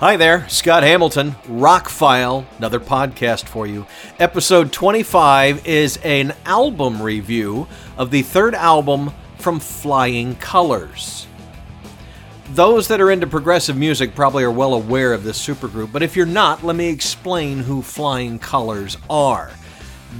Hi there, Scott Hamilton, Rockfile, another podcast for you. Episode 25 is an album review of the third album from Flying Colors. Those that are into progressive music probably are well aware of this supergroup, but if you're not, let me explain who Flying Colors are.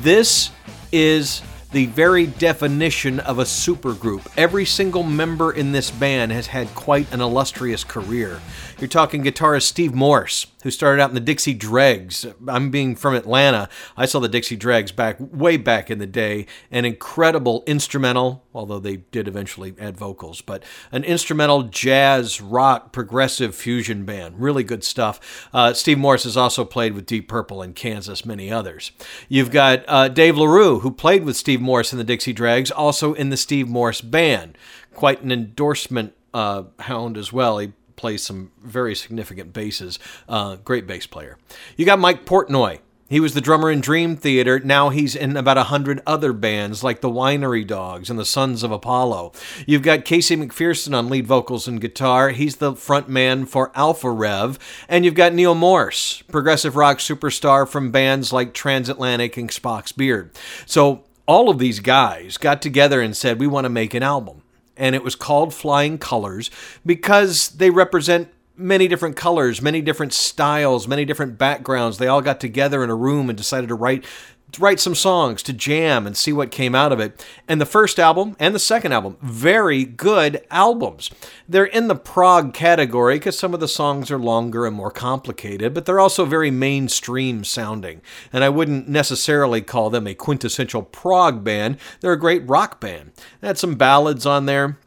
This is the very definition of a supergroup. Every single member in this band has had quite an illustrious career. You're talking guitarist Steve Morse, who started out in the Dixie Dregs. I'm being from Atlanta. I saw the Dixie Dregs back way back in the day. An incredible instrumental, although they did eventually add vocals, but an instrumental jazz, rock, progressive fusion band. Really good stuff. Uh, Steve Morse has also played with Deep Purple and Kansas, many others. You've got uh, Dave LaRue, who played with Steve Morse in the Dixie Dregs, also in the Steve Morse Band. Quite an endorsement uh, hound as well. He plays some very significant basses. Uh, great bass player. You got Mike Portnoy. He was the drummer in Dream Theater. Now he's in about a hundred other bands like the Winery Dogs and the Sons of Apollo. You've got Casey McPherson on lead vocals and guitar. He's the front man for Alpha Rev. And you've got Neal Morse, progressive rock superstar from bands like Transatlantic and Spock's Beard. So all of these guys got together and said, We want to make an album and it was called Flying Colors because they represent many different colors, many different styles, many different backgrounds. They all got together in a room and decided to write to write some songs, to jam and see what came out of it. And the first album and the second album, very good albums. They're in the prog category because some of the songs are longer and more complicated, but they're also very mainstream sounding. And I wouldn't necessarily call them a quintessential prog band. They're a great rock band. They had some ballads on there.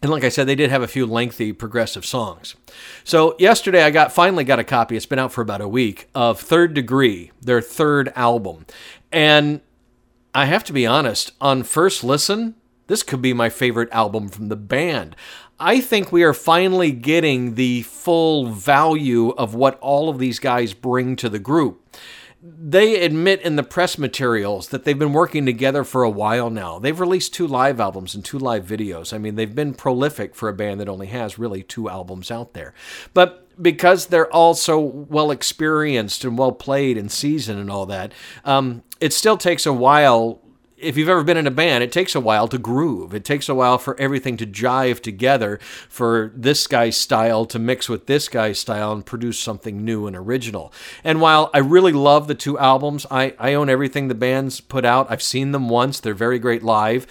And like I said, they did have a few lengthy progressive songs. So yesterday I got finally got a copy. It's been out for about a week of Third Degree, their third album. And I have to be honest, on first listen, this could be my favorite album from the band. I think we are finally getting the full value of what all of these guys bring to the group. They admit in the press materials that they've been working together for a while now. They've released two live albums and two live videos. I mean, they've been prolific for a band that only has really two albums out there. But because they're all so well experienced and well played and seasoned and all that, um, it still takes a while. If you've ever been in a band, it takes a while to groove. It takes a while for everything to jive together, for this guy's style to mix with this guy's style and produce something new and original. And while I really love the two albums, I, I own everything the band's put out. I've seen them once, they're very great live.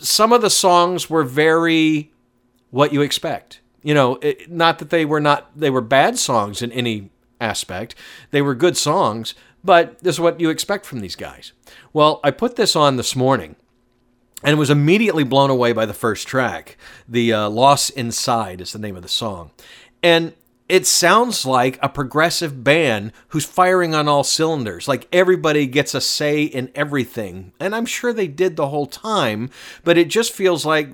Some of the songs were very what you expect you know, it, not that they were not they were bad songs in any aspect. They were good songs, but this is what you expect from these guys. Well, I put this on this morning and was immediately blown away by the first track. The uh, Loss Inside is the name of the song. And it sounds like a progressive band who's firing on all cylinders. Like everybody gets a say in everything. And I'm sure they did the whole time, but it just feels like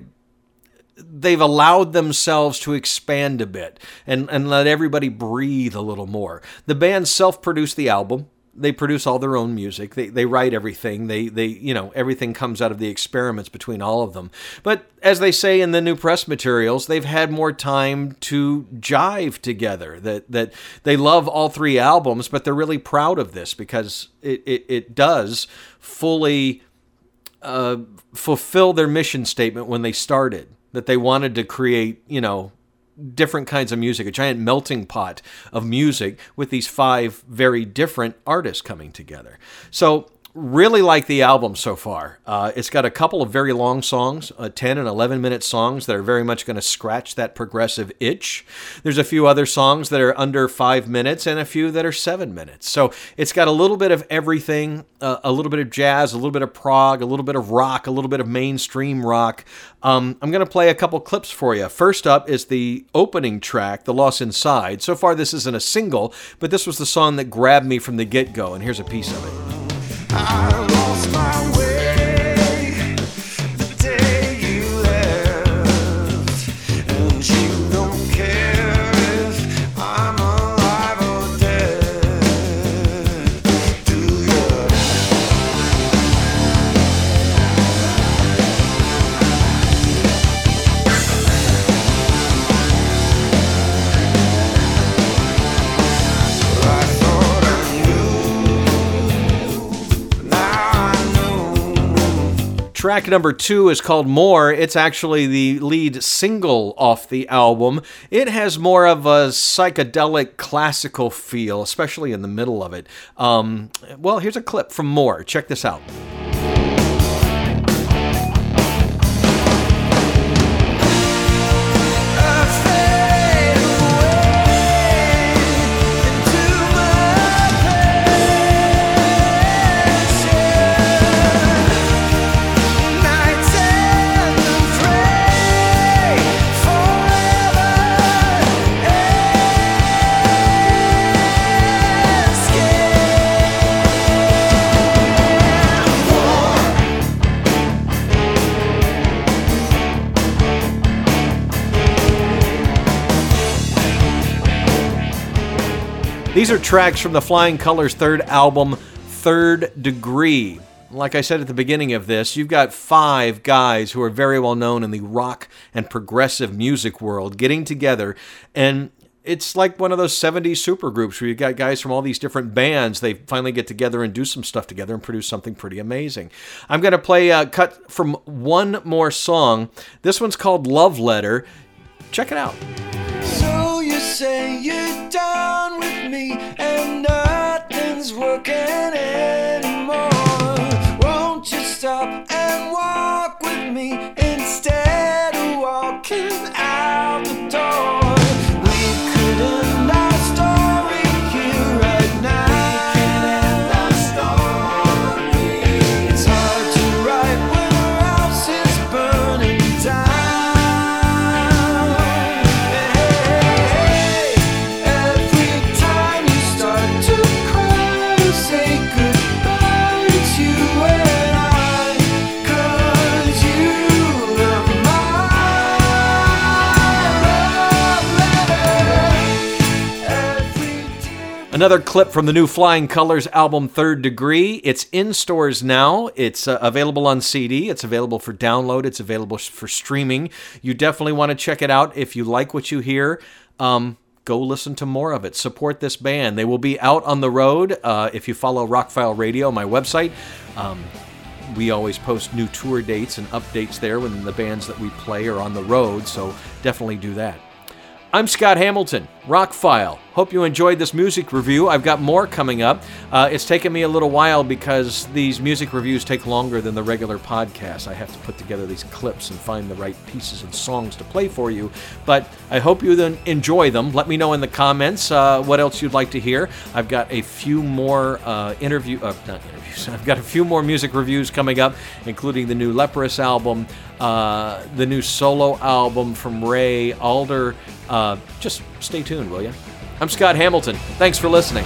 they've allowed themselves to expand a bit and, and let everybody breathe a little more. The band self-produced the album. They produce all their own music. They, they write everything. They, they, you know, everything comes out of the experiments between all of them. But as they say in the new press materials, they've had more time to jive together. That, that they love all three albums, but they're really proud of this because it, it, it does fully uh, fulfill their mission statement when they started that they wanted to create, you know, different kinds of music, a giant melting pot of music with these five very different artists coming together. So really like the album so far. Uh, it's got a couple of very long songs, uh, 10 and 11 minute songs that are very much going to scratch that progressive itch. There's a few other songs that are under five minutes and a few that are seven minutes. So it's got a little bit of everything uh, a little bit of jazz, a little bit of prog, a little bit of rock, a little bit of mainstream rock. Um, I'm going to play a couple clips for you. First up is the opening track, The Loss Inside. So far, this isn't a single, but this was the song that grabbed me from the get go, and here's a piece of it smile. Track number two is called More. It's actually the lead single off the album. It has more of a psychedelic classical feel, especially in the middle of it. Um, well, here's a clip from More. Check this out. These are tracks from the Flying Colors third album, Third Degree. Like I said at the beginning of this, you've got five guys who are very well known in the rock and progressive music world getting together and it's like one of those 70s supergroups where you got guys from all these different bands. They finally get together and do some stuff together and produce something pretty amazing. I'm going to play a cut from one more song. This one's called Love Letter. Check it out. So you say with and nothing's working Another clip from the new Flying Colors album, Third Degree. It's in stores now. It's uh, available on CD. It's available for download. It's available for streaming. You definitely want to check it out if you like what you hear. Um, go listen to more of it. Support this band. They will be out on the road. Uh, if you follow Rockfile Radio, my website, um, we always post new tour dates and updates there when the bands that we play are on the road. So definitely do that. I'm Scott Hamilton, Rockfile. Hope you enjoyed this music review. I've got more coming up. Uh, it's taken me a little while because these music reviews take longer than the regular podcast. I have to put together these clips and find the right pieces and songs to play for you. But I hope you then enjoy them. Let me know in the comments uh, what else you'd like to hear. I've got a few more uh, interview, uh, not interviews. I've got a few more music reviews coming up, including the new Leprous album, uh, the new solo album from Ray Alder. Uh, just stay tuned, will you? I'm Scott Hamilton. Thanks for listening.